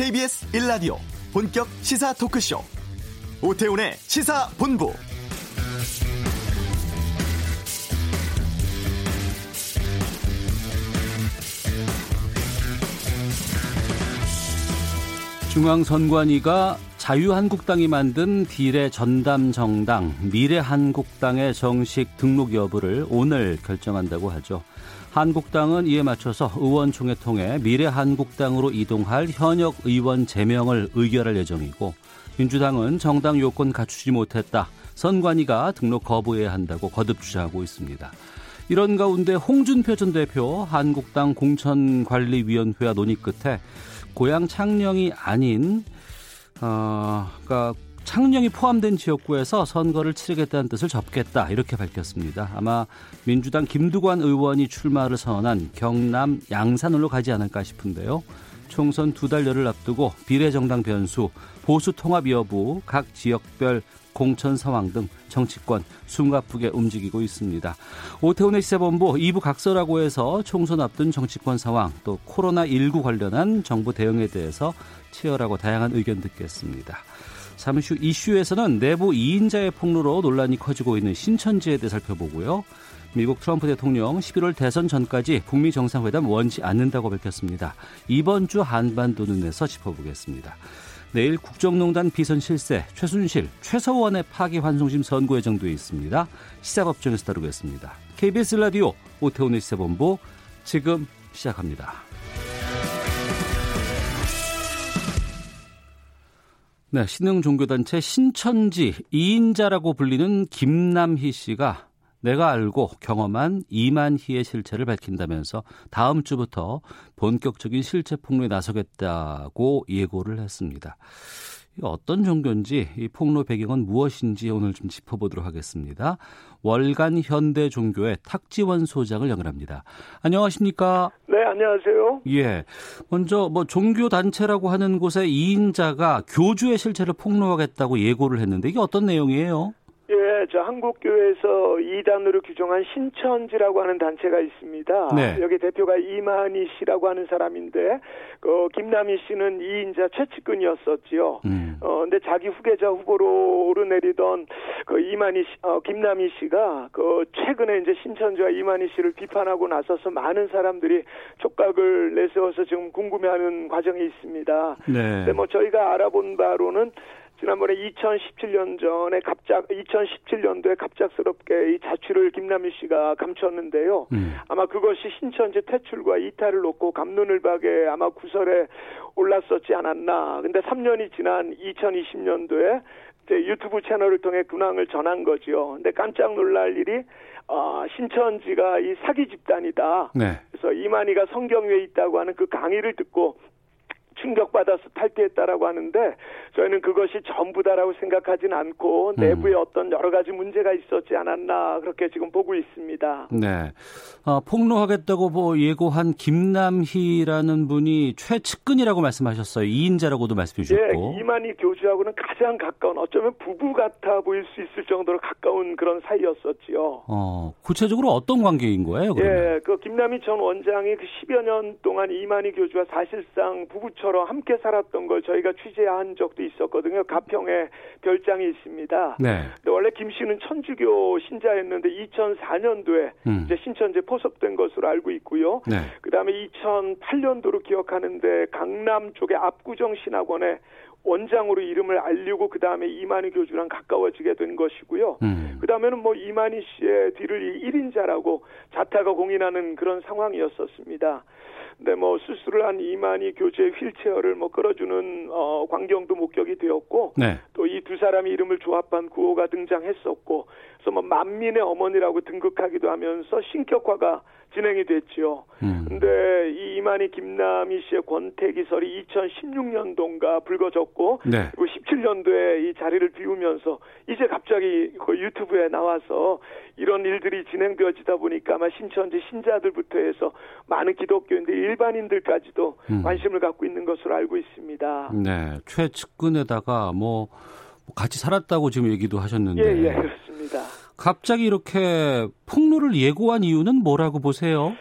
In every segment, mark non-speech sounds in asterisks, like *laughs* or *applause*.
KBS 1라디오 본격 시사 토크쇼 오태훈의 시사본부 중앙선관위가 자유한국당이 만든 비례 전담 정당 미래한국당의 정식 등록 여부를 오늘 결정한다고 하죠. 한국당은 이에 맞춰서 의원총회 통해 미래한국당으로 이동할 현역 의원 제명을 의결할 예정이고 민주당은 정당 요건 갖추지 못했다. 선관위가 등록 거부해야 한다고 거듭 주장하고 있습니다. 이런 가운데 홍준표 전 대표 한국당 공천관리위원회와 논의 끝에 고향 창녕이 아닌 어, 그러니까 창녕이 포함된 지역구에서 선거를 치르겠다는 뜻을 접겠다 이렇게 밝혔습니다. 아마 민주당 김두관 의원이 출마를 선언한 경남 양산으로 가지 않을까 싶은데요. 총선 두 달여를 앞두고 비례정당 변수, 보수 통합 여부, 각 지역별 공천 상황 등 정치권 숨가쁘게 움직이고 있습니다. 오태훈의 시세본부 2부 각서라고 해서 총선 앞둔 정치권 상황 또 코로나19 관련한 정부 대응에 대해서 치열하고 다양한 의견 듣겠습니다. 잠시 후 이슈에서는 내부 2인자의 폭로로 논란이 커지고 있는 신천지에 대해 살펴보고요. 미국 트럼프 대통령 11월 대선 전까지 북미 정상회담 원치 않는다고 밝혔습니다. 이번 주 한반도 눈에서 짚어보겠습니다. 내일 국정농단 비선 실세 최순실, 최서원의 파기환송심 선고 예정돼 있습니다. 시사법정에서 다루겠습니다. KBS 라디오 오태훈의 시사본부 지금 시작합니다. 네, 신흥 종교단체 신천지 2인자라고 불리는 김남희 씨가 내가 알고 경험한 이만희의 실체를 밝힌다면서 다음 주부터 본격적인 실체 폭로에 나서겠다고 예고를 했습니다. 어떤 종교인지 이 폭로 배경은 무엇인지 오늘 좀 짚어보도록 하겠습니다. 월간 현대 종교의 탁지원 소장을 연결합니다. 안녕하십니까? 네, 안녕하세요. 예. 먼저 뭐 종교 단체라고 하는 곳의 2인자가 교주의 실체를 폭로하겠다고 예고를 했는데 이게 어떤 내용이에요? 예, 저 한국교회에서 이단으로 규정한 신천지라고 하는 단체가 있습니다. 네. 여기 대표가 이만희 씨라고 하는 사람인데, 그 김남희 씨는 이인자 최측근이었었지요. 음. 어, 근데 자기 후계자 후보로 오르내리던 그 이만희 씨, 어, 김남희 씨가 그 최근에 이제 신천지와 이만희 씨를 비판하고 나서서 많은 사람들이 촉각을 내세워서 지금 궁금해하는 과정이 있습니다. 네. 근데 뭐 저희가 알아본 바로는 지난번에 2017년 전에 갑작 2017년도에 갑작스럽게 이 자취를 김남희 씨가 감췄는데요. 음. 아마 그것이 신천지 퇴출과 이탈을 놓고 감론을박에 아마 구설에 올랐었지 않았나. 근데 3년이 지난 2020년도에 유튜브 채널을 통해 근황을 전한 거지요. 근데 깜짝 놀랄 일이 아, 신천지가 이 사기 집단이다. 네. 그래서 이만희가 성경 위에 있다고 하는 그 강의를 듣고 충격받아서 탈퇴했다라고 하는데 저희는 그것이 전부다라고 생각하진 않고 내부에 어떤 여러 가지 문제가 있었지 않았나 그렇게 지금 보고 있습니다. 네. 어, 폭로하겠다고 뭐 예고한 김남희라는 분이 최측근이라고 말씀하셨어요. 2인자라고도 말씀해 주셨고. 예, 이만희 교주하고는 가장 가까운 어쩌면 부부 같아 보일 수 있을 정도로 가까운 그런 사이였었지요. 어, 구체적으로 어떤 관계인 거예요, 그러면? 예, 그 김남희 전 원장이 그 10여 년 동안 이만희 교주와 사실상 부부처럼 함께 살았던 걸 저희가 취재한 적도 있었거든요. 가평에 별장이 있습니다. 네. 근데 원래 김 씨는 천주교 신자였는데 2004년도에 음. 이제 신천지에 포섭된 것으로 알고 있고요. 네. 그다음에 2008년도로 기억하는데 강남 쪽의 압구정 신학원에 원장으로 이름을 알리고 그 다음에 이만희 교주랑 가까워지게 된 것이고요. 음. 그 다음에는 뭐 이만희 씨의 뒤를 이 1인자라고 자타가 공인하는 그런 상황이었었습니다. 근데 뭐 수술을 한 이만희 교주의 휠체어를 뭐 끌어주는 어 광경도 목격이 되었고 네. 또이 두 사람의 이름을 조합한 구호가 등장했었고 그래서 뭐 만민의 어머니라고 등극하기도 하면서 신격화가 진행이 됐지요. 음. 근데 이 이만희 김남희 씨의 권태기설이 2016년도인가 불거졌고 네. 그리고 17년도에 이 자리를 비우면서 이제 갑자기 그 유튜브에 나와서 이런 일들이 진행되어지다 보니까 아마 신천지 신자들부터 해서 많은 기독교인들 일반인들까지도 음. 관심을 갖고 있는 것으로 알고 있습니다. 네. 최측근에다가 뭐 같이 살았다고 지금 얘기도 하셨는데. 예, 예, 그렇습니다. 갑자기 이렇게 폭로를 예고한 이유는 뭐라고 보세요?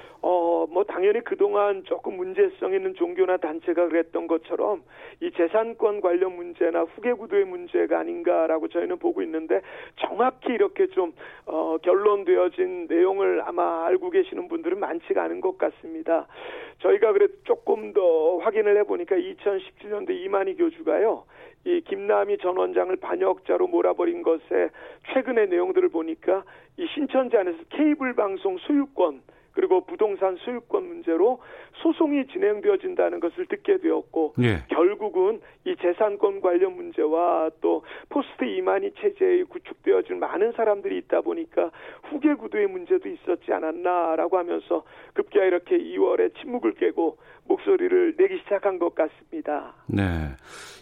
당연히 그동안 조금 문제성 있는 종교나 단체가 그랬던 것처럼 이 재산권 관련 문제나 후계 구도의 문제가 아닌가라고 저희는 보고 있는데 정확히 이렇게 좀 어, 결론되어진 내용을 아마 알고 계시는 분들은 많지가 않은 것 같습니다. 저희가 그래 조금 더 확인을 해보니까 2017년도 이만희 교주가요. 이 김남희 전 원장을 반역자로 몰아버린 것에 최근의 내용들을 보니까 이 신천지 안에서 케이블 방송 소유권 그리고 부동산 소유권 문제로 소송이 진행되어진다는 것을 듣게 되었고 예. 결국은 이 재산권 관련 문제와 또 포스트 이만희 체제에 구축되어진 많은 사람들이 있다 보니까 후계 구도의 문제도 있었지 않았나라고 하면서 급기야 이렇게 2월에 침묵을 깨고 목소리를 내기 시작한 것 같습니다. 네.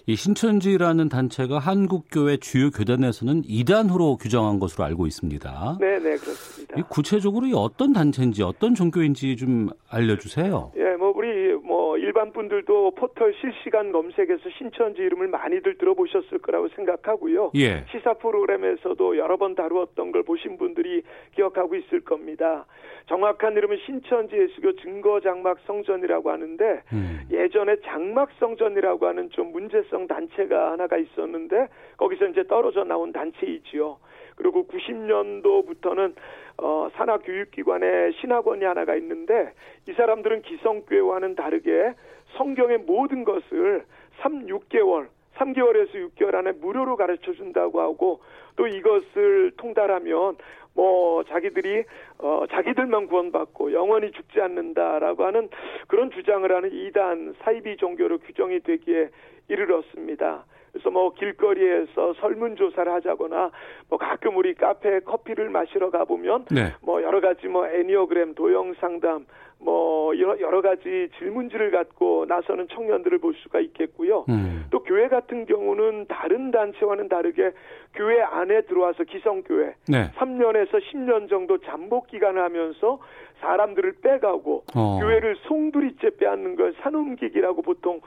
이 신천지라는 단체가 한국교회 주요 교단에서는 이단으로 규정한 것으로 알고 있습니다. 네, 네, 그렇습니다. 구체적으로 어떤 단체인지 어떤 종교인지 좀 알려주세요. 예, 뭐 우리 뭐 일반 분들도 포털 실시간 검색에서 신천지 이름을 많이들 들어보셨을 거라고 생각하고요. 예. 시사 프로그램에서도 여러 번 다루었던 걸 보신 분들이 기억하고 있을 겁니다. 정확한 이름은 신천지 예수교 증거장막 성전이라고 하는 데 음. 예전에 장막 성전이라고 하는 좀 문제성 단체가 하나가 있었는데 거기서 이제 떨어져 나온 단체이지요. 그리고 90년도부터는 어, 산하교육기관에 신학원이 하나가 있는데 이 사람들은 기성교회와는 다르게 성경의 모든 것을 3, 6개월 3개월에서 6개월 안에 무료로 가르쳐 준다고 하고 또 이것을 통달하면 뭐 자기들이 어 자기들만 구원받고 영원히 죽지 않는다라고 하는 그런 주장을 하는 이단 사이비 종교로 규정이 되기에 이르렀습니다. 그래서 뭐 길거리에서 설문조사를 하자거나 뭐 가끔 우리 카페에 커피를 마시러 가보면 네. 뭐 여러 가지 뭐 애니어그램 도형 상담 뭐 여러 가지 질문지를 갖고 나서는 청년들을 볼 수가 있겠고요. 음. 또 교회 같은 경우는 다른 단체와는 다르게 교회 안에 들어와서 기성교회 네. 3년에서 10년 정도 잠복 기간을 하면서 사람들을 빼가고 어. 교회를 송두리째 빼앗는 걸 산옮기기라고 보통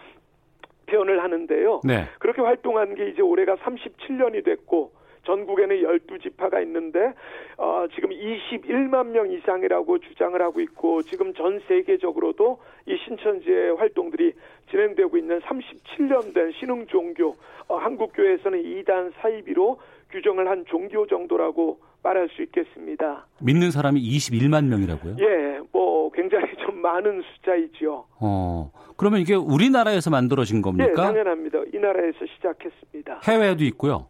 표현을 하는데요. 네. 그렇게 활동한 게 이제 올해가 37년이 됐고 전국에는 12지파가 있는데 어, 지금 21만 명 이상이라고 주장을 하고 있고 지금 전 세계적으로도 이 신천지의 활동들이 진행되고 있는 37년 된 신흥 종교 어, 한국 교회에서는 2단 사이비로 규정을 한 종교 정도라고 말할 수 있겠습니다. 믿는 사람이 21만 명이라고요? 예, 뭐 굉장히 좀 많은 숫자이지요. 어, 그러면 이게 우리나라에서 만들어진 겁니까? 예, 당연합니다. 이 나라에서 시작했습니다. 해외에도 있고요.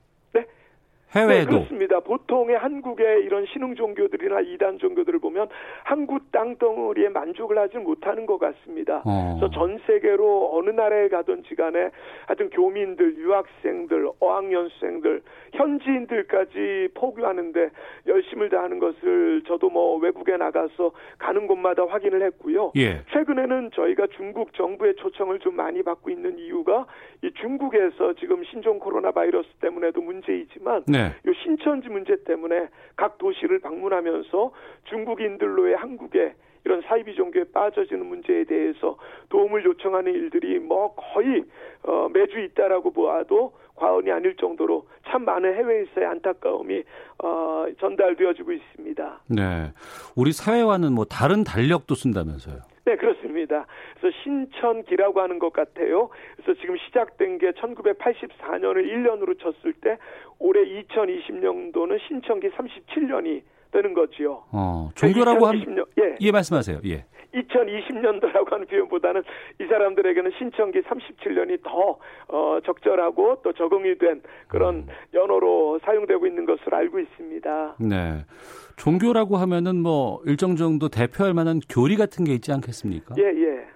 해외도 네, 그렇습니다. 보통의 한국의 이런 신흥 종교들이나 이단 종교들을 보면 한국 땅덩어리에 만족을 하지 못하는 것 같습니다. 어. 그래서 전 세계로 어느 나라에 가든지 간에 하여튼 교민들, 유학생들, 어학연수생들, 현지인들까지 포교하는데 열심을 다하는 것을 저도 뭐 외국에 나가서 가는 곳마다 확인을 했고요. 예. 최근에는 저희가 중국 정부의 초청을 좀 많이 받고 있는 이유가 이 중국에서 지금 신종 코로나 바이러스 때문에도 문제이지만 네. 네. 이 신천지 문제 때문에 각 도시를 방문하면서 중국인들로의 한국에 이런 사이비 종교에 빠져지는 문제에 대해서 도움을 요청하는 일들이 뭐 거의 어, 매주 있다라고 보아도 과언이 아닐 정도로 참 많은 해외에서의 안타까움이 어, 전달되어지고 있습니다. 네, 우리 사회와는 뭐 다른 달력도 쓴다면서요? 네, 그렇습니다. 그래서 신천기라고 하는 것 같아요. 그래서 지금 시작된 게 1984년을 1년으로 쳤을 때 올해 2020년도는 신천기 37년이 되는 거지요. 어, 종교라고 하면 예. 예, 말씀하세요. 예. 2020년도라고 하는 표현보다는 이 사람들에게는 신청기 37년이 더 어, 적절하고 또 적응이 된 그런 음. 연호로 사용되고 있는 것으로 알고 있습니다. 네. 종교라고 하면은 뭐 일정 정도 대표할 만한 교리 같은 게 있지 않겠습니까? 예, 예.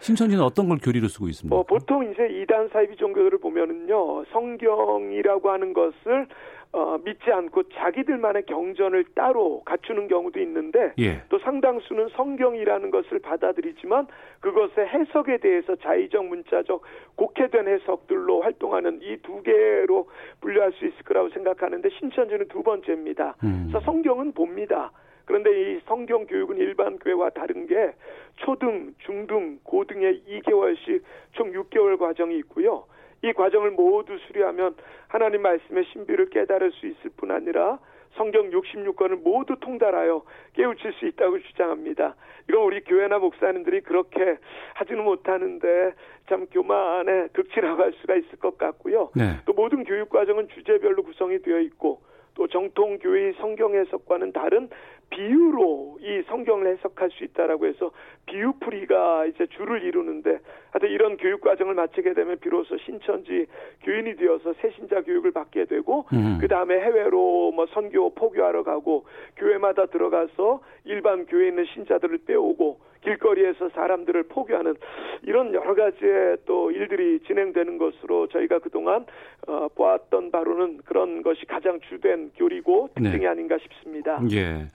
신천지는 어떤 걸 교리로 쓰고 있습니까? 뭐 보통 이제 이단 사이비 종교들을 보면은요 성경이라고 하는 것을 어, 믿지 않고 자기들만의 경전을 따로 갖추는 경우도 있는데 예. 또 상당수는 성경이라는 것을 받아들이지만 그것의 해석에 대해서 자의적 문자적 곡해된 해석들로 활동하는 이 두 개로 분류할 수 있을 거라고 생각하는데 신천지는 두 번째입니다. 음. 그래서 성경은 봅니다. 그런데 이 성경 교육은 일반 교회와 다른 게 초등, 중등, 고등의 2개월씩 총 6개월 과정이 있고요. 이 과정을 모두 수료하면 하나님 말씀의 신비를 깨달을 수 있을 뿐 아니라 성경 66권을 모두 통달하여 깨우칠 수 있다고 주장합니다. 이건 우리 교회나 목사님들이 그렇게 하지는 못하는데 참 교만의 극치라고 할 수가 있을 것 같고요. 네. 또 모든 교육 과정은 주제별로 구성이 되어 있고 또 정통 교회 성경 해석과는 다른 비유로 이 성경을 해석할 수 있다라고 해서 비유풀이가 이제 주를 이루는데 하여튼 이런 교육 과정을 마치게 되면 비로소 신천지 교인이 되어서 새신자 교육을 받게 되고 음. 그 다음에 해외로 뭐 선교 포교하러 가고 교회마다 들어가서 일반 교회에 있는 신자들을 빼오고 길거리에서 사람들을 포교하는 이런 여러 가지의 또 일들이 진행되는 것으로 저희가 그동안 어, 보았던 바로는 그런 것이 가장 주된 교리고 특징이 네. 아닌가 싶습니다. 예.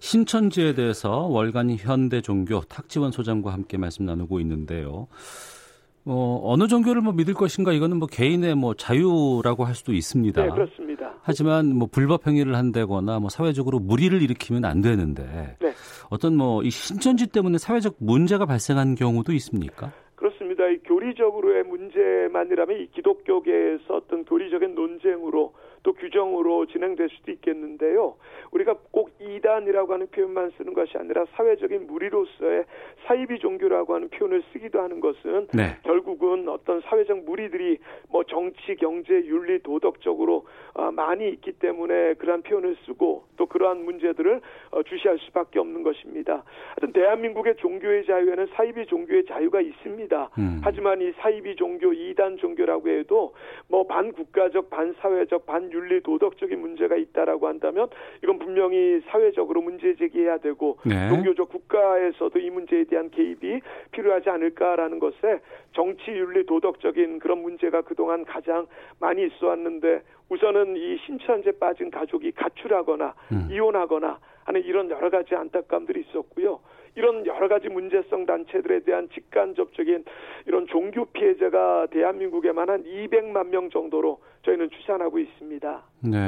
신천지에 대해서 월간 현대 종교 탁지원 소장과 함께 말씀 나누고 있는데요. 어, 어느 종교를 뭐 믿을 것인가 이거는 뭐 개인의 뭐 자유라고 할 수도 있습니다. 네, 그렇습니다. 하지만 뭐 불법 행위를 한다거나 뭐 사회적으로 무리를 일으키면 안 되는데 네. 어떤 뭐 이 신천지 때문에 사회적 문제가 발생한 경우도 있습니까? 그렇습니다. 이 교리적으로의 문제만이라면 이 기독교계에서 어떤 교리적인 논쟁으로 또 규정으로 진행될 수도 있겠는데요. 우리가 꼭 이단이라고 하는 표현만 쓰는 것이 아니라 사회적인 무리로서의 사이비 종교라고 하는 표현을 쓰기도 하는 것은 네. 결국은 어떤 사회적 무리들이 뭐 정치, 경제, 윤리, 도덕적으로 어, 많이 있기 때문에 그러한 표현을 쓰고 또 그러한 문제들을 어, 주시할 수밖에 없는 것입니다. 하여튼 대한민국의 종교의 자유에는 사이비 종교의 자유가 있습니다. 음. 하지만 이 사이비 종교, 이단 종교라고 해도 뭐 반국가적, 반사회적, 반 윤리 도덕적인 문제가 있다라고 한다면 이건 분명히 사회적으로 문제 제기해야 되고 네. 종교적 국가에서도 이 문제에 대한 개입이 필요하지 않을까라는 것에 정치 윤리 도덕적인 그런 문제가 그동안 가장 많이 있어 왔는데 우선은 이 신천지에 빠진 가족이 가출하거나 음. 이혼하거나 하는 이런 여러 가지 안타까움들이 있었고요. 이런 여러 가지 문제성 단체들에 대한 직간접적인 이런 종교 피해자가 대한민국에만 한 200만 명 정도로 저희는 추산하고 있습니다. 네.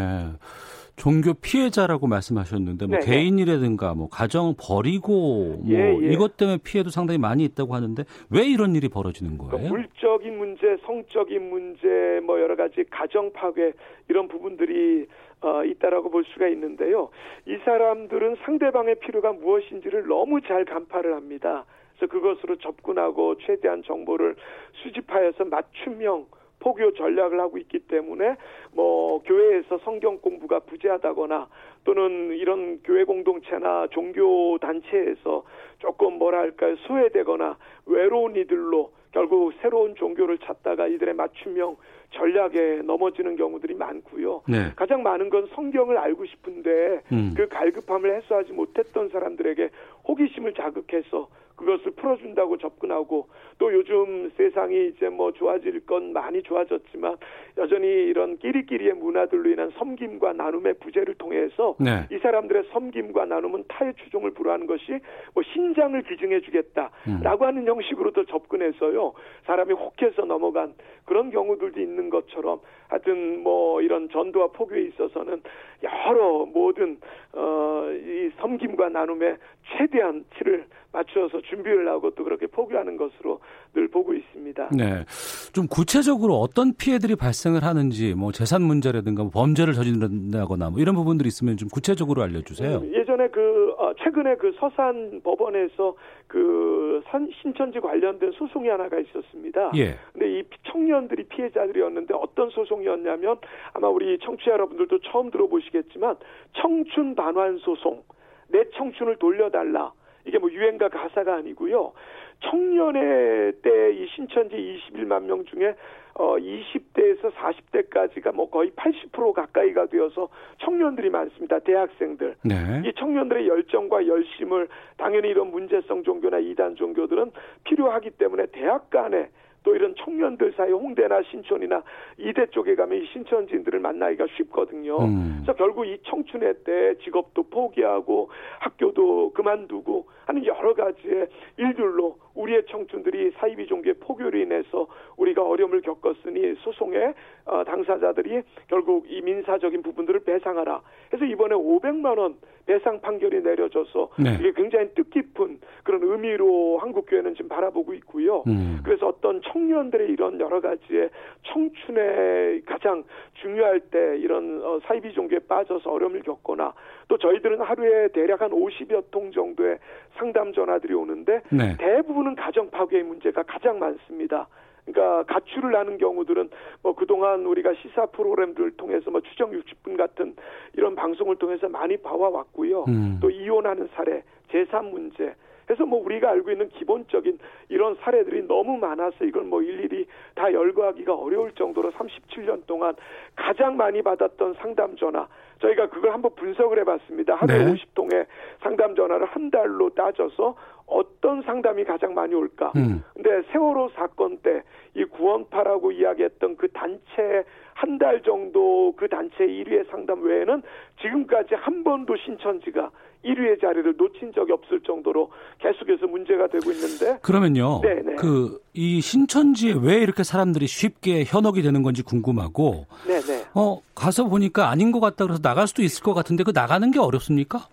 종교 피해자라고 말씀하셨는데 뭐 네, 네. 개인이라든가 뭐 가정 버리고 뭐 예, 예. 이것 때문에 피해도 상당히 많이 있다고 하는데 왜 이런 일이 벌어지는 거예요? 그러니까 물적인 문제, 성적인 문제, 뭐 여러 가지 가정 파괴 이런 부분들이 어, 있다라고 볼 수가 있는데요. 이 사람들은 상대방의 필요가 무엇인지를 너무 잘 간파를 합니다. 그래서 그것으로 접근하고 최대한 정보를 수집하여서 맞춤형 포교 전략을 하고 있기 때문에 뭐 교회에서 성경 공부가 부재하다거나 또는 이런 교회 공동체나 종교 단체에서 조금 뭐랄까요 소외되거나 외로운 이들로 결국 새로운 종교를 찾다가 이들의 맞춤형 전략에 넘어지는 경우들이 많고요. 네. 가장 많은 건 성경을 알고 싶은데 음. 그 갈급함을 해소하지 못했던 사람들에게 호기심을 자극해서 그것을 풀어준다고 접근하고 또 요즘 세상이 이제 뭐 좋아질 건 많이 좋아졌지만 여전히 이런 끼리끼리의 문화들로 인한 섬김과 나눔의 부재를 통해서 네. 이 사람들의 섬김과 나눔은 타의 추종을 불허하는 것이 뭐 신장을 기증해 주겠다라고 음. 하는 형식으로도 접근해서요 사람이 혹해서 넘어간 그런 경우들도 있는 것처럼 하여튼 뭐 이런 전도와 포교에 있어서는 여러 모든 어 이 섬김과 나눔에 최대한 치를 맞추어서 준비를 하고 또 그렇게 포기하는 것으로 늘 보고 있습니다. 네. 좀 구체적으로 어떤 피해들이 발생을 하는지 뭐 재산 문제라든가 뭐 범죄를 저지른다거나 뭐 이런 부분들이 있으면 좀 구체적으로 알려주세요. 음, 예전에 그 어, 최근에 그 서산 법원에서 그 산, 신천지 관련된 소송이 하나가 있었습니다. 예. 근데 이 청년들이 피해자들이었는데 어떤 소송이었냐면 아마 우리 청취자 여러분들도 처음 들어보시겠지만 청춘 반환 소송. 내 청춘을 돌려달라. 이게 뭐 유행가 가사가 아니고요. 청년의 때 이 신천지 21만 명 중에 어 20대에서 40대까지가 뭐 거의 80% 가까이가 되어서 청년들이 많습니다. 대학생들. 네. 이 청년들의 열정과 열심을 당연히 이런 문제성 종교나 이단 종교들은 필요하기 때문에 대학 간에 또 이런 청년들 사이 홍대나 신촌이나 이대 쪽에 가면 이 신천지인들을 만나기가 쉽거든요. 음. 그래서 결국 이 청춘의 때 직업도 포기하고 학교도 그만두고 하는 여러 가지의 일들로 우리의 청춘들이 사이비 종교의 포교로 인해서 우리가 어려움을 겪었으니 소송의 어, 당사자들이 결국 이 민사적인 부분들을 배상하라. 그래서 이번에 500만 원 배상 판결이 내려져서 네. 이게 굉장히 뜻깊은 그런 의미로 한국 교회는 지금 바라보고 있고요. 음. 그래서 어떤 청년들의 이런 여러 가지의 청춘의 가장 중요할 때 이런 어, 사이비 종교에 빠져서 어려움을 겪거나 또 저희들은 하루에 대략 한 50여 통 정도의 상담 전화들이 오는데 네. 대부분은 가정 파괴의 문제가 가장 많습니다. 그러니까 가출을 하는 경우들은 뭐 그동안 우리가 시사 프로그램들을 통해서 뭐 추정 60분 같은 이런 방송을 통해서 많이 봐와 왔고요. 음. 또 이혼하는 사례, 재산 문제, 그래서 뭐 우리가 알고 있는 기본적인 이런 사례들이 너무 많아서 이걸 뭐 일일이 다 열거하기가 어려울 정도로 37년 동안 가장 많이 받았던 상담 전화 저희가 그걸 한번 분석을 해봤습니다. 하루에 네. 50통의 상담 전화를 한 달로 따져서 어떤 상담이 가장 많이 올까? 음. 근데 세월호 사건 때 이 구원파라고 이야기했던 그 단체 한 달 정도 그 단체 1위의 상담 외에는 지금까지 한 번도 신천지가 1위의 자리를 놓친 적이 없을 정도로 계속해서 문제가 되고 있는데 그러면요. 그 이 신천지에 왜 이렇게 사람들이 쉽게 현혹이 되는 건지 궁금하고 네네. 어 가서 보니까 아닌 것 같다 그래서 나갈 수도 있을 것 같은데 그 나가는 게 어렵습니까?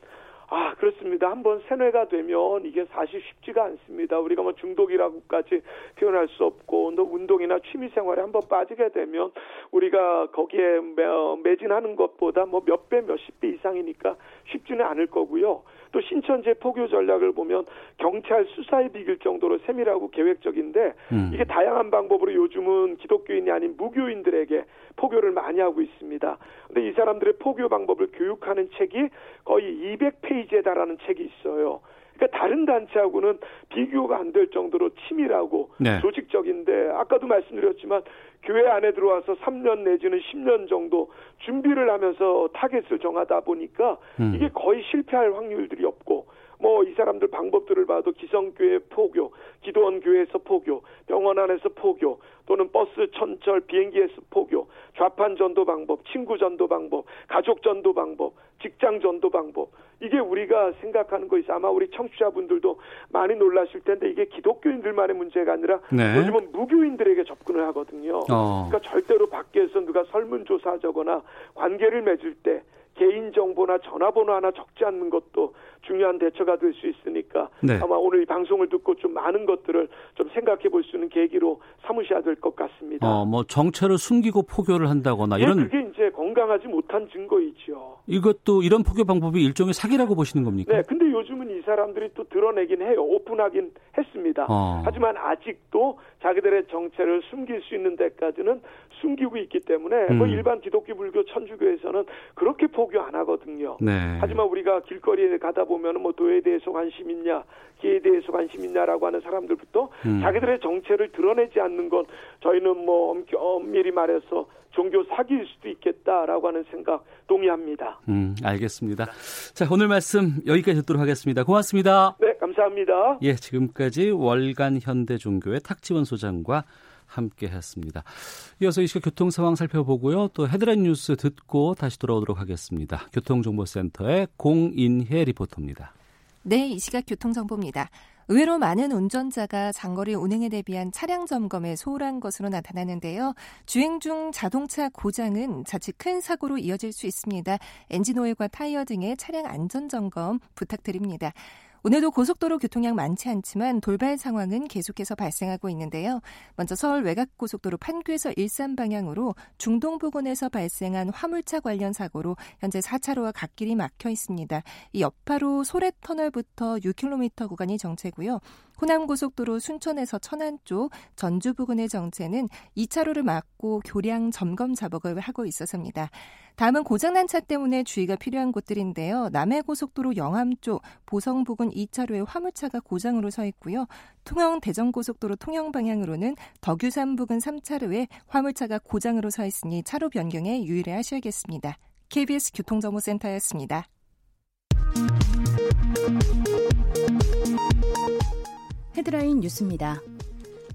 아, 그렇습니다. 한번 세뇌가 되면 이게 사실 쉽지가 않습니다. 우리가 뭐 중독이라고까지 표현할 수 없고, 또 운동이나 취미 생활에 한번 빠지게 되면 우리가 거기에 매진하는 것보다 뭐 몇 배, 몇십 배 이상이니까 쉽지는 않을 거고요. 또 신천지의 포교 전략을 보면 경찰 수사에 비길 정도로 세밀하고 계획적인데 음. 이게 다양한 방법으로 요즘은 기독교인이 아닌 무교인들에게 포교를 많이 하고 있습니다. 근데 이 사람들의 포교 방법을 교육하는 책이 거의 200페이지에 달하는 책이 있어요. 그러니까 다른 단체하고는 비교가 안 될 정도로 치밀하고 네. 조직적인데 아까도 말씀드렸지만 교회 안에 들어와서 3년 내지는 10년 정도 준비를 하면서 타겟을 정하다 보니까 음. 이게 거의 실패할 확률들이 없고 뭐 이 사람들 방법들을 봐도 기성교회 포교, 기도원 교회에서 포교, 병원 안에서 포교, 또는 버스 천철 비행기에서 포교, 좌판 전도 방법, 친구 전도 방법, 가족 전도 방법, 직장 전도 방법. 이게 우리가 생각하는 거 있어. 아마 우리 청취자분들도 많이 놀라실 텐데 이게 기독교인들만의 문제가 아니라 네. 요즘은 무교인들에게 접근을 하거든요. 어. 그러니까 절대로 밖에서 누가 설문조사하거나 관계를 맺을 때 개인 정보나 전화번호 하나 적지 않는 것도 중요한 대처가 될 수 있으니까 네. 아마 오늘 이 방송을 듣고 좀 많은 것들을 좀 생각해 볼 수 있는 계기로 삼으셔야 될 것 같습니다. 어, 뭐 정체를 숨기고 포교를 한다거나 네, 이런 그게 이제 건강하지 못한 증거이죠. 이것도 이런 포교 방법이 일종의 사기라고 보시는 겁니까? 네, 근데 요즘은 이 사람들이 또 드러내긴 해요. 오픈하긴 했습니다. 어. 하지만 아직도 자기들의 정체를 숨길 수 있는 데까지는 숨기고 있기 때문에 뭐 음. 뭐 일반 기독교 불교 천주교에서는 그렇게 포교 안 하거든요. 네. 하지만 우리가 길거리에 가다 보면 보면은 뭐 도에 대해서 관심 있냐, 기에 대해서 관심 있냐라고 하는 사람들부터 음. 자기들의 정체를 드러내지 않는 건 저희는 뭐 엄밀히 말해서 종교 사기일 수도 있겠다라고 하는 생각 동의합니다. 음, 알겠습니다. 자, 오늘 말씀 여기까지 듣도록 하겠습니다. 고맙습니다. 네, 감사합니다. 예, 지금까지 월간 현대종교회 탁지원 소장과 함께 했습니다. 이어서 이 시각 교통 상황 살펴보고요. 또 헤드라인 뉴스 듣고 다시 돌아오도록 하겠습니다. 교통정보센터의 공인혜 리포터입니다. 네, 이 시각 교통정보입니다. 의외로 많은 운전자가 장거리 운행에 대비한 차량 점검에 소홀한 것으로 나타나는데요. 주행 중 자동차 고장은 자칫 큰 사고로 이어질 수 있습니다. 엔진 오일과 타이어 등의 차량 안전 점검 부탁드립니다. 오늘도 고속도로 교통량 많지 않지만 돌발 상황은 계속해서 발생하고 있는데요. 먼저 서울 외곽고속도로 판교에서 일산 방향으로 중동 부근에서 발생한 화물차 관련 사고로 현재 4차로와 갓길이 막혀 있습니다. 이 여파로 소래터널부터 6km 구간이 정체고요. 호남고속도로 순천에서 천안 쪽 전주 부근의 정체는 2차로를 막고 교량 점검 작업을 하고 있어서입니다. 다음은 고장난 차 때문에 주의가 필요한 곳들인데요. 남해고속도로 영암 쪽 보성 부근 2차로에 화물차가 고장으로 서 있고요. 통영 대전고속도로 통영 방향으로는 덕유산 부근 3차로에 화물차가 고장으로 서 있으니 차로 변경에 유의를 하셔야겠습니다. KBS 교통정보센터였습니다. 헤드라인 뉴스입니다.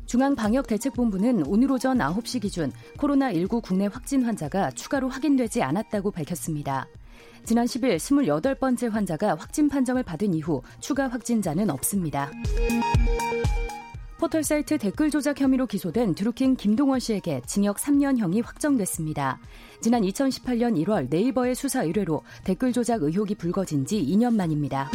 중앙방역대책본부는 오늘 오전 9시 기준 코로나19 국내 확진 환자가 추가로 확인되지 않았다고 밝혔습니다. 지난 10일 28번째 환자가 확진 판정을 받은 이후 추가 확진자는 없습니다. 포털 사이트 댓글 조작 혐의로 기소된 드루킹 김동원 씨에게 징역 3년형이 확정됐습니다. 지난 2018년 1월 네이버의 수사 의뢰로 댓글 조작 의혹이 불거진 지 2년 만입니다.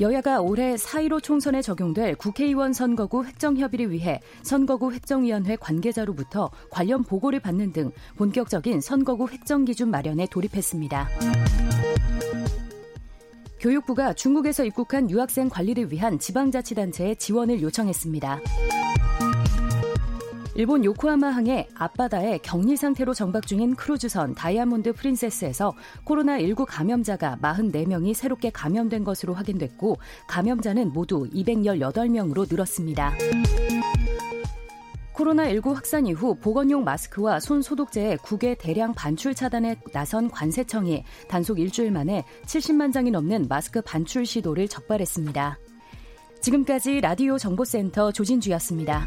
여야가 올해 4.15 총선에 적용될 국회의원 선거구 획정 협의를 위해 선거구 획정위원회 관계자로부터 관련 보고를 받는 등 본격적인 선거구 획정 기준 마련에 돌입했습니다. 교육부가 중국에서 입국한 유학생 관리를 위한 지방자치단체에 지원을 요청했습니다. 일본 요코하마항의 앞바다에 격리 상태로 정박 중인 크루즈선 다이아몬드 프린세스에서 코로나19 감염자가 44명이 새롭게 감염된 것으로 확인됐고 감염자는 모두 218명으로 늘었습니다. 코로나19 확산 이후 보건용 마스크와 손 소독제의 국외 대량 반출 차단에 나선 관세청이 단속 일주일 만에 70만 장이 넘는 마스크 반출 시도를 적발했습니다. 지금까지 라디오 정보센터 조진주였습니다.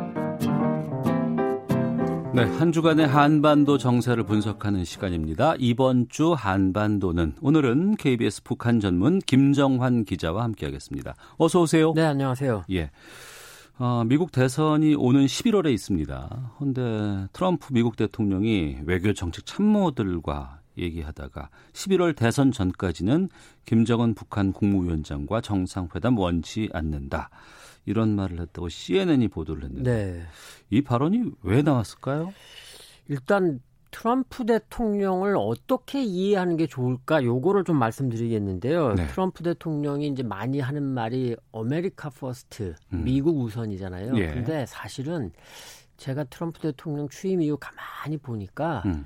네, 한 주간의 한반도 정세를 분석하는 시간입니다. 이번 주 한반도는 오늘은 KBS 북한 전문 김정환 기자와 함께하겠습니다. 어서 오세요. 네, 안녕하세요. 예. 어, 미국 대선이 오는 11월에 있습니다. 그런데 트럼프 미국 대통령이 외교 정책 참모들과 얘기하다가 11월 대선 전까지는 김정은 북한 국무위원장과 정상회담 원치 않는다. 이런 말을 했다고 CNN이 보도를 했는데 네. 이 발언이 왜 나왔을까요? 일단 트럼프 대통령을 어떻게 이해하는 게 좋을까 요거를 좀 말씀드리겠는데요. 네. 트럼프 대통령이 이제 많이 하는 말이 America First, 음. 미국 우선이잖아요. 예. 근데 사실은 제가 트럼프 대통령 취임 이후 가만히 보니까 음.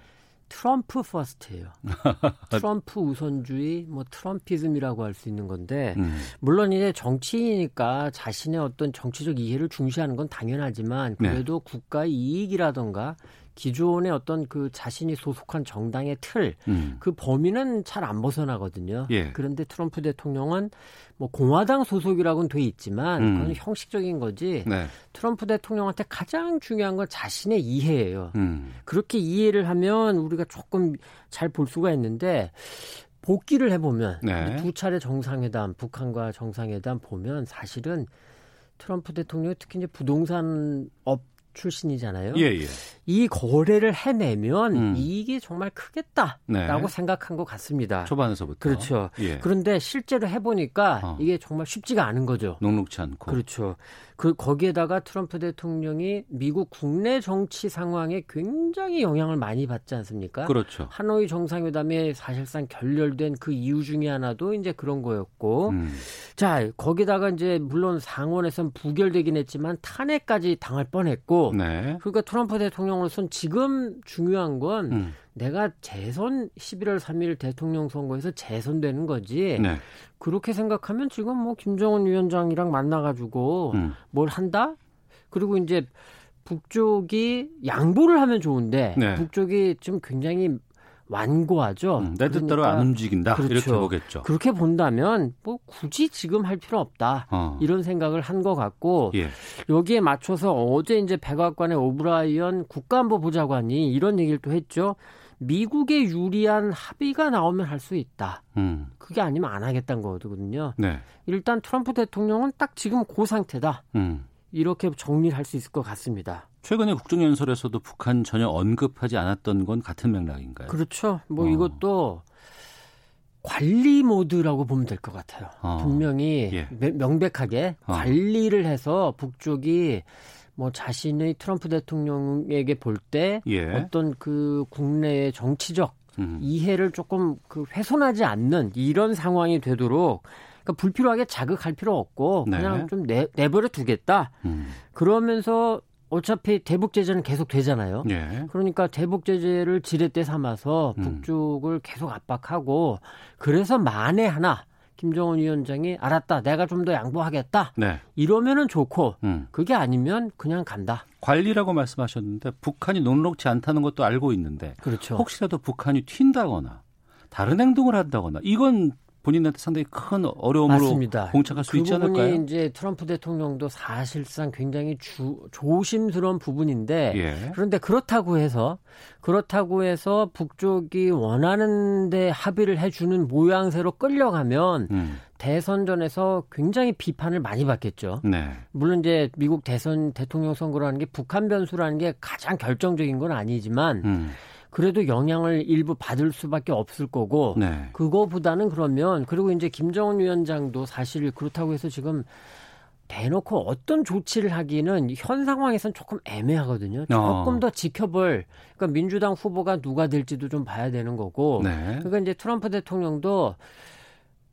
트럼프 First예요. *laughs* 트럼프 우선주의, 뭐 Trumpism이라고 할 수 있는 건데 음. 물론 이제 정치이니까 자신의 어떤 정치적 이해를 중시하는 건 당연하지만 네. 그래도 네. 국가의 이익이라던가 기존의 어떤 그 자신이 소속한 정당의 틀, 음. 그 범위는 잘 안 벗어나거든요. 예. 그런데 트럼프 대통령은 뭐 공화당 소속이라고는 돼 있지만 음. 그건 형식적인 거지. 네. 트럼프 대통령한테 가장 중요한 건 자신의 이해예요. 음. 그렇게 이해를 하면 우리가 조금 잘 볼 수가 있는데 복기를 해보면 네. 두 차례 정상회담, 북한과 정상회담 보면 사실은 트럼프 대통령이 특히 이제 부동산 업 출신이잖아요. 예, 예. 이 거래를 해내면 음. 이익이 정말 크겠다라고 네. 생각한 것 같습니다. 초반에서부터. 그렇죠. 예. 그런데 실제로 해보니까 어. 이게 정말 쉽지가 않은 거죠. 녹록치 않고. 그렇죠. 그 거기에다가 트럼프 대통령이 미국 국내 정치 상황에 굉장히 영향을 많이 받지 않습니까? 그렇죠. 하노이 정상회담에 사실상 결렬된 그 이유 중에 하나도 이제 그런 거였고, 음. 자 거기다가 이제 물론 상원에선 부결되긴 했지만 탄핵까지 당할 뻔했고, 네. 그러니까 트럼프 대통령으로서는 지금 중요한 건 음. 내가 재선 11월 3일 대통령 선거에서 재선되는 거지. 네. 그렇게 생각하면 지금 뭐 김정은 위원장이랑 만나가지고 음. 뭘 한다? 그리고 이제 북쪽이 양보를 하면 좋은데 네. 북쪽이 좀 굉장히 완고하죠. 음, 내 뜻대로 그러니까, 안 움직인다. 그렇죠. 이렇게 보겠죠. 그렇게 본다면 뭐 굳이 지금 할 필요 없다. 어. 이런 생각을 한 것 같고 예. 여기에 맞춰서 어제 이제 백악관의 오브라이언 국가안보 보좌관이 이런 얘기를 또 했죠. 미국에 유리한 합의가 나오면 할 수 있다. 음. 그게 아니면 안 하겠다는 거거든요. 네. 일단 트럼프 대통령은 딱 지금 그 상태다. 음. 이렇게 정리를 할 수 있을 것 같습니다. 최근에 국정연설에서도 북한 전혀 언급하지 않았던 건 같은 맥락인가요? 그렇죠. 뭐 어. 이것도 관리 모드라고 보면 될 것 같아요. 어. 분명히 예. 명백하게 어. 관리를 해서 북쪽이 뭐 자신의 트럼프 대통령에게 볼때 예. 어떤 그 국내의 정치적 음. 이해를 조금 그 훼손하지 않는 이런 상황이 되도록 그러니까 불필요하게 자극할 필요 없고 네. 그냥 좀 내, 내버려 두겠다. 음. 그러면서 어차피 대북 제재는 계속 되잖아요. 예. 그러니까 대북 제재를 지렛대 삼아서 음. 북쪽을 계속 압박하고 그래서 만에 하나 김정은 위원장이 알았다. 내가 좀 더 양보하겠다. 네. 이러면은 좋고 음. 그게 아니면 그냥 간다. 관리라고 말씀하셨는데 북한이 녹록지 않다는 것도 알고 있는데 그렇죠. 혹시라도 북한이 튄다거나 다른 행동을 한다거나 이건 본인한테 상당히 큰 어려움으로 맞습니다. 공착할 수 그 있지 않을까요? 부분이 이제 트럼프 대통령도 사실상 굉장히 주, 조심스러운 부분인데 예. 그런데 그렇다고 해서 그렇다고 해서 북쪽이 원하는데 합의를 해주는 모양새로 끌려가면 음. 대선 전에서 굉장히 비판을 많이 받겠죠. 네. 물론 이제 미국 대선 대통령 선거라는 게 북한 변수라는 게 가장 결정적인 건 아니지만. 음. 그래도 영향을 일부 받을 수밖에 없을 거고 네. 그거보다는 그러면 그리고 이제 김정은 위원장도 사실 그렇다고 해서 지금 대놓고 어떤 조치를 하기는 현 상황에선 조금 애매하거든요. 어. 조금 어. 더 지켜볼 그러니까 민주당 후보가 누가 될지도 좀 봐야 되는 거고. 네. 그러니까 이제 트럼프 대통령도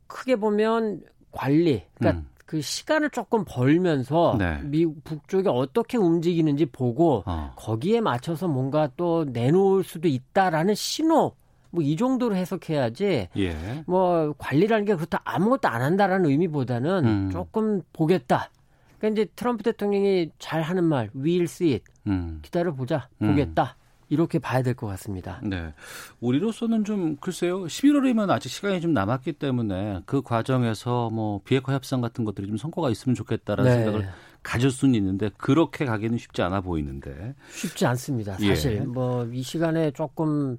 크게 보면 관리 그러니까 음. 그 시간을 조금 벌면서 네. 미국 북쪽이 어떻게 움직이는지 보고 어. 거기에 맞춰서 뭔가 또 내놓을 수도 있다라는 신호 뭐이 정도로 해석해야지 예. 뭐 관리라는 게 그렇다 아무것도 안 한다라는 의미보다는 음. 조금 보겠다. 그러니까 이제 트럼프 대통령이 잘 하는 말 we'll see it 음. 기다려 보자 음. 보겠다. 이렇게 봐야 될 것 같습니다. 네. 우리로서는 좀 글쎄요. 11월이면 아직 시간이 좀 남았기 때문에 그 과정에서 뭐 비핵화 협상 같은 것들이 좀 성과가 있으면 좋겠다라는 네. 생각을 가질 수는 있는데 그렇게 가기는 쉽지 않아 보이는데. 쉽지 않습니다. 사실 예. 뭐이 시간에 조금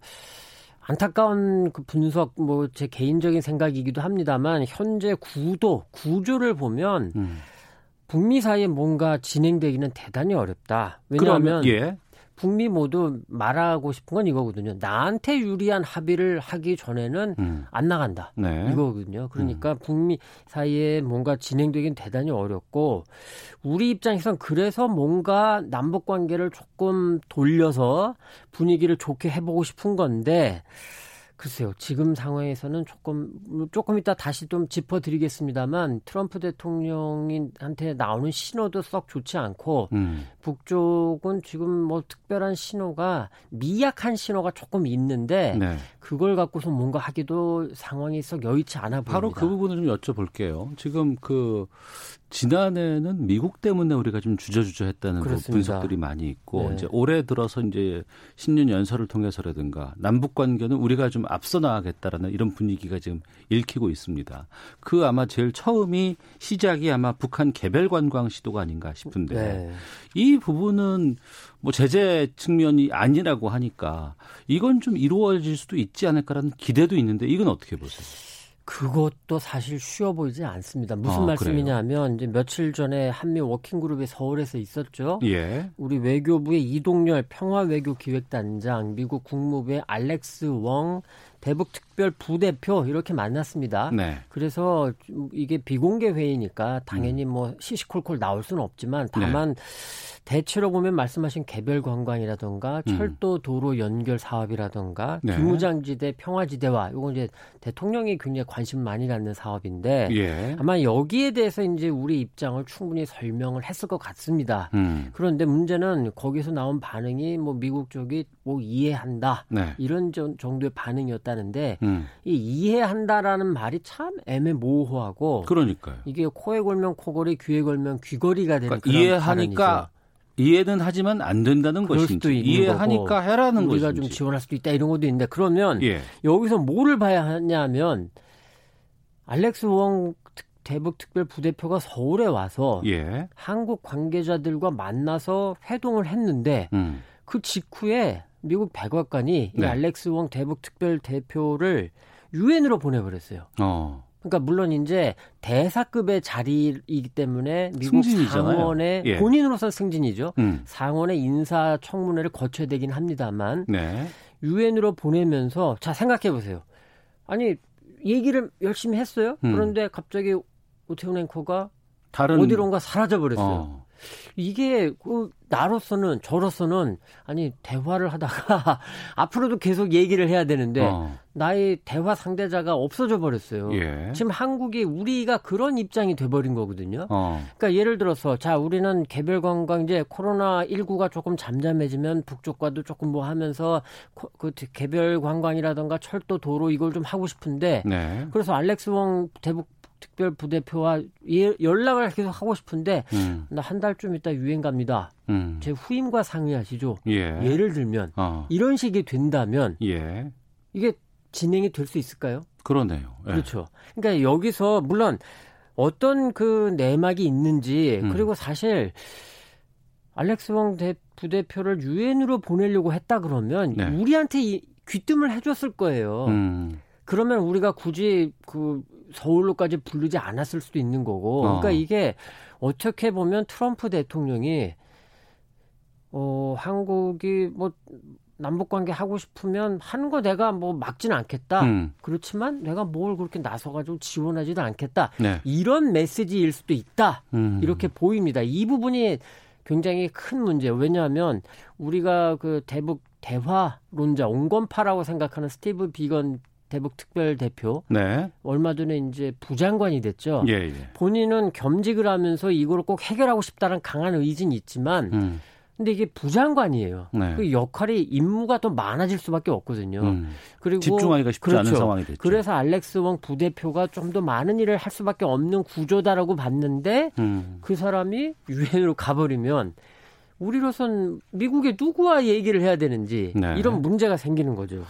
안타까운 그 분석 뭐 제 개인적인 생각이기도 합니다만 현재 구도 구조를 보면 음. 북미 사이에 뭔가 진행되기는 대단히 어렵다. 왜냐하면 예. 북미 모두 말하고 싶은 건 이거거든요. 나한테 유리한 합의를 하기 전에는 음. 안 나간다. 네. 이거거든요. 그러니까 음. 북미 사이에 뭔가 진행되긴 대단히 어렵고 우리 입장에선 그래서 뭔가 남북 관계를 조금 돌려서 분위기를 좋게 해보고 싶은 건데 글쎄요. 지금 상황에서는 조금 조금 이따 다시 좀 짚어드리겠습니다만 트럼프 대통령한테 나오는 신호도 썩 좋지 않고 음. 북쪽은 지금 뭐 특별한 신호가 미약한 신호가 조금 있는데 네. 그걸 갖고서 뭔가 하기도 상황이 썩 여의치 않아 보입니다. 바로 그 부분을 좀 여쭤볼게요. 지금 그 지난해는 미국 때문에 우리가 좀 주저주저했다는 그 분석들이 많이 있고 네. 이제 올해 들어서 이제 신년 연설을 통해서라든가 남북 관계는 우리가 좀 앞서 나가겠다라는 이런 분위기가 지금 읽히고 있습니다. 그 아마 제일 처음이 시작이 아마 북한 개별 관광 시도가 아닌가 싶은데 네. 이 부분은 뭐 제재 측면이 아니라고 하니까 이건 좀 이루어질 수도 있지 않을까라는 기대도 있는데 이건 어떻게 보세요? 그것도 사실 쉬워 보이지 않습니다. 무슨 아, 말씀이냐면 이제 며칠 전에 한미 working group이 서울에서 있었죠. 예. 우리 외교부의 이동렬 평화 외교 기획단장, 미국 국무부의 알렉스 웡 대북 특별 부대표 이렇게 만났습니다. 네. 그래서 이게 비공개 회의니까 당연히 음. 뭐 시시콜콜 나올 수는 없지만 다만 네. 대체로 보면 말씀하신 개별 관광이라던가 음. 철도 도로 연결 사업이라던가 네. 비무장지대 평화지대화 이건 이제 대통령이 굉장히 관심 많이 갖는 사업인데 예. 아마 여기에 대해서 이제 우리 입장을 충분히 설명을 했을 것 같습니다. 음. 그런데 문제는 거기서 나온 반응이 뭐 미국 쪽이 뭐 이해한다 네. 이런 정도의 반응이었다는데 음. 이 이해한다라는 말이 참 애매모호하고 그러니까요. 이게 코에 걸면 코걸이 귀에 걸면 귀걸이가 되는 그러니까 이해하니까 발언이죠. 이해는 하지만 안 된다는 것인지 이해하니까 해라는 우리가 것인지 좀 지원할 수도 있다 이런 것도 있는데 그러면 예. 여기서 뭐를 봐야 하냐면 알렉스 웡 대북 특별 부대표가 서울에 와서 예. 한국 관계자들과 만나서 회동을 했는데 음. 그 직후에 미국 백악관이 네. 이 알렉스 웡 대북 특별 대표를 유엔으로 보내버렸어요. 어. 그러니까 물론 이제 대사급의 자리이기 때문에 미국 승진이잖아요. 상원의 예. 본인으로서 승진이죠. 음. 상원의 인사 청문회를 거쳐야 되긴 합니다만 네. 유엔으로 보내면서 자 생각해 보세요. 아니 얘기를 열심히 했어요. 음. 그런데 갑자기 오태훈 앵커가 다른 어디론가 사라져 버렸어요. 어. 이게 그 나로서는 저로서는 아니 대화를 하다가 *laughs* 앞으로도 계속 얘기를 해야 되는데 어. 나의 대화 상대자가 없어져 버렸어요. 예. 지금 한국이 우리가 그런 입장이 돼 버린 거거든요. 어. 그러니까 예를 들어서 자 우리는 개별 관광 이제 코로나 19가 조금 잠잠해지면 북쪽과도 조금 뭐 하면서 그 개별 관광이라던가 철도 도로 이걸 좀 하고 싶은데 네. 그래서 알렉스 웡 대북 특별 부대표와 예, 연락을 계속 하고 싶은데 음. 나한 달쯤 있다 유행 갑니다. 음. 제 후임과 상의하시죠. 예. 를 들면 어. 이런 식이 된다면 예. 이게 진행이 될 수 있을까요? 그러네요. 예. 그렇죠. 그러니까 여기서 물론 어떤 그 내막이 있는지 음. 그리고 사실 알렉스 왕 부대표를 유엔으로 보내려고 했다 그러면 네. 우리한테 이, 귀뜸을 해줬을 거예요. 음. 그러면 우리가 굳이 그 서울로까지 부르지 않았을 수도 있는 거고. 그러니까 어. 이게 어떻게 보면 트럼프 대통령이 어 한국이 뭐 남북 관계 하고 싶으면 하는 거 내가 뭐 막지는 않겠다. 음. 그렇지만 내가 뭘 그렇게 나서 가지고 지원하지도 않겠다. 네. 이런 메시지일 수도 있다. 음. 이렇게 보입니다. 이 부분이 굉장히 큰 문제예요. 왜냐하면 우리가 그 대북 대화론자 온건파라고 생각하는 스티브 비건 대북 특별 대표 네. 얼마 전에 이제 부장관이 됐죠. 예, 예. 본인은 겸직을 하면서 이걸 꼭 해결하고 싶다는 강한 의지는 있지만 음. 근데 이게 부장관이에요. 네. 그 역할이 임무가 더 많아질 수밖에 없거든요. 음. 그리고 집중하기가 쉽지 그렇죠. 않은 상황이 됐죠. 그래서 알렉스 웡 부대표가 좀 더 많은 일을 할 수밖에 없는 구조다라고 봤는데 음. 그 사람이 유엔으로 가버리면 우리로선 미국의 누구와 얘기를 해야 되는지 네. 이런 문제가 생기는 거죠.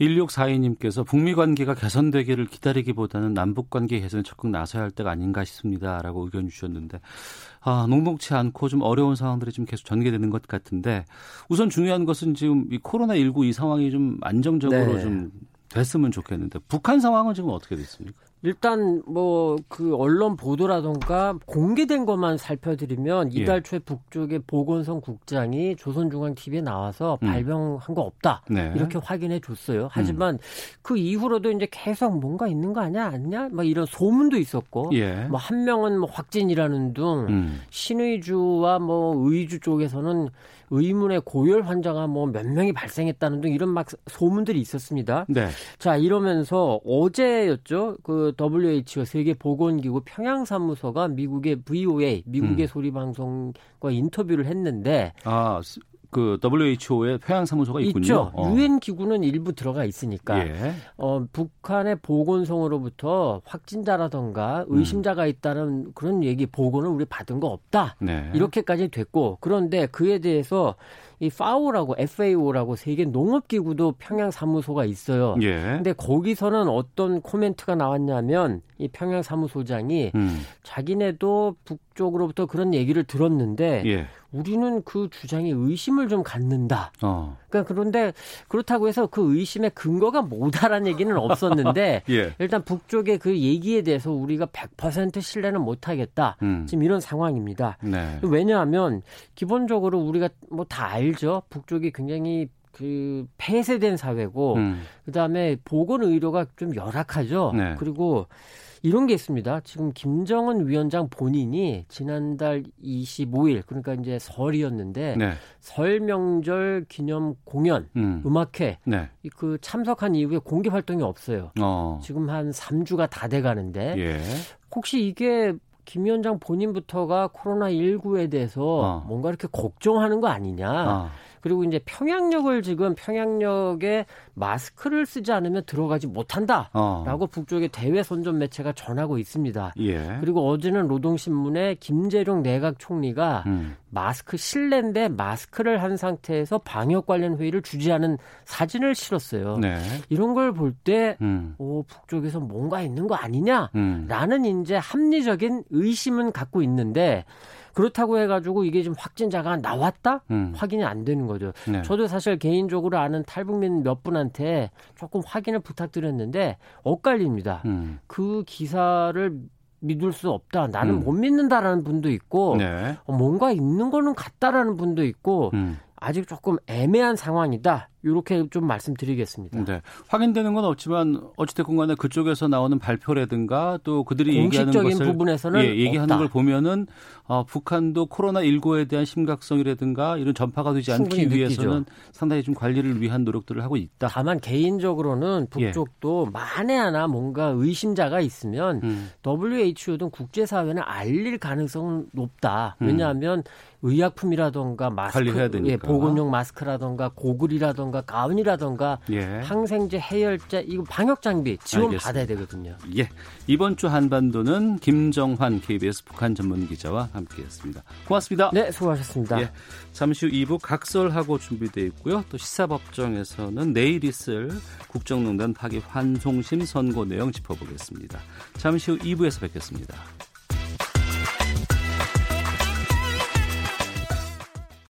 1642님께서 북미 관계가 개선되기를 기다리기보다는 남북 관계 개선에 적극 나서야 할 때가 아닌가 싶습니다라고 의견 주셨는데 아, 녹록치 않고 좀 어려운 상황들이 좀 계속 전개되는 것 같은데 우선 중요한 것은 지금 이 코로나 19 이 상황이 좀 안정적으로 네. 좀 됐으면 좋겠는데 북한 상황은 지금 어떻게 됐습니까? 일단 뭐 그 언론 보도라던가 공개된 것만 살펴드리면 예. 이달 초에 북쪽의 보건성 국장이 조선중앙TV에 나와서 음. 발병한 거 없다 네. 이렇게 확인해 줬어요. 하지만 음. 그 이후로도 이제 계속 뭔가 있는 거 아니야 아니냐 막 이런 소문도 있었고 예. 뭐한 명은 뭐 확진이라는 등 음. 신의주와 뭐 의주 쪽에서는 의문의 고열 환자가 뭐 몇 명이 발생했다는 등 이런 막 소문들이 있었습니다. 네. 자 이러면서 어제였죠 그 WHO 세계 보건기구 평양 사무소가 미국의 VOA 미국의 음. 소리 방송과 인터뷰를 했는데 아. 그 WHO의 평양 사무소가 있군요. 있죠. 어. 유엔 기구는 일부 들어가 있으니까 예. 어, 북한의 보건성으로부터 확진자라던가 의심자가 있다는 그런 얘기 보고는 우리 받은 거 없다. 네. 이렇게까지 됐고 그런데 그에 대해서 이 FAO라고 FAO라고 세계 농업기구도 평양 사무소가 있어요. 예. 근데 거기서는 어떤 코멘트가 나왔냐면 이 평양 사무소장이 음. 자기네도 북 쪽으로부터 그런 얘기를 들었는데 예. 우리는 그 주장에 의심을 좀 갖는다. 어. 그러니까 그런데 그렇다고 해서 그 의심의 근거가 뭐다라는 얘기는 없었는데 *laughs* 예. 일단 북쪽의 그 얘기에 대해서 우리가 100% 신뢰는 못하겠다. 음. 지금 이런 상황입니다. 네. 왜냐하면 기본적으로 우리가 뭐 다 알죠. 북쪽이 굉장히 그 폐쇄된 사회고 음. 그다음에 보건 의료가 좀 열악하죠. 네. 그리고 이런 게 있습니다. 지금 김정은 위원장 본인이 지난달 25일 그러니까 이제 설이었는데 네. 설 명절 기념 공연 음. 악회 네. 그 참석한 이후에 공개 활동이 없어요. 어. 지금 한 3주가 다 돼 가는데 예. 혹시 이게 김 위원장 본인부터가 코로나 19에 대해서 어. 뭔가 이렇게 걱정하는 거 아니냐. 어. 그리고 이제 평양역을 지금 평양역에 마스크를 쓰지 않으면 들어가지 못한다라고 어. 북쪽의 대외 선전 매체가 전하고 있습니다. 예. 그리고 어제는 노동신문에 김재룡 내각 총리가 음. 마스크 실내인데 마스크를 한 상태에서 방역 관련 회의를 주재하는 사진을 실었어요. 네. 이런 걸 볼때 음. 오, 북쪽에서 뭔가 있는 거 아니냐라는 음. 이제 합리적인 의심은 갖고 있는데 그렇다고 해가지고 이게 좀 확진자가 나왔다 음. 확인이 안 되는 거죠. 네. 저도 사실 개인적으로 아는 탈북민 몇 분한테 조금 확인을 부탁드렸는데 엇갈립니다. 음. 그 기사를 믿을 수 없다. 나는 음. 못 믿는다라는 분도 있고 네. 어, 뭔가 있는 거는 같다라는 분도 있고 음. 아직 조금 애매한 상황이다. 이렇게 좀 말씀드리겠습니다. 네. 확인되는 건 없지만 어찌됐건 간에 그쪽에서 나오는 발표라든가 또 그들이 얘기하는 것을 부분에서는 예, 얘기하는 없다. 걸 보면은 어, 북한도 코로나 19에 대한 심각성이라든가 이런 전파가 되지 않기 위해서는 상당히 좀 관리를 위한 노력들을 하고 있다. 다만 개인적으로는 북쪽도 예. 만에 하나 뭔가 의심자가 있으면 음. WHO 등 국제사회는 알릴 가능성은 높다. 음. 왜냐하면 음. 의약품이라던가 마스크, 예, 보건용 마스크라던가 고글이라던가 가운이라던가 예. 항생제, 해열제 이거 방역 장비 지원 알겠습니다. 받아야 되거든요. 예, 이번 주 한반도는 김정환 KBS 북한 전문 기자와 함께 했습니다. 고맙습니다. 네, 수고하셨습니다. 예, 잠시 후 2부 각설하고 준비되어 있고요. 또 시사법정에서는 내일 있을 국정농단 파기 환송심 선고 내용 짚어보겠습니다. 잠시 후 2부에서 뵙겠습니다.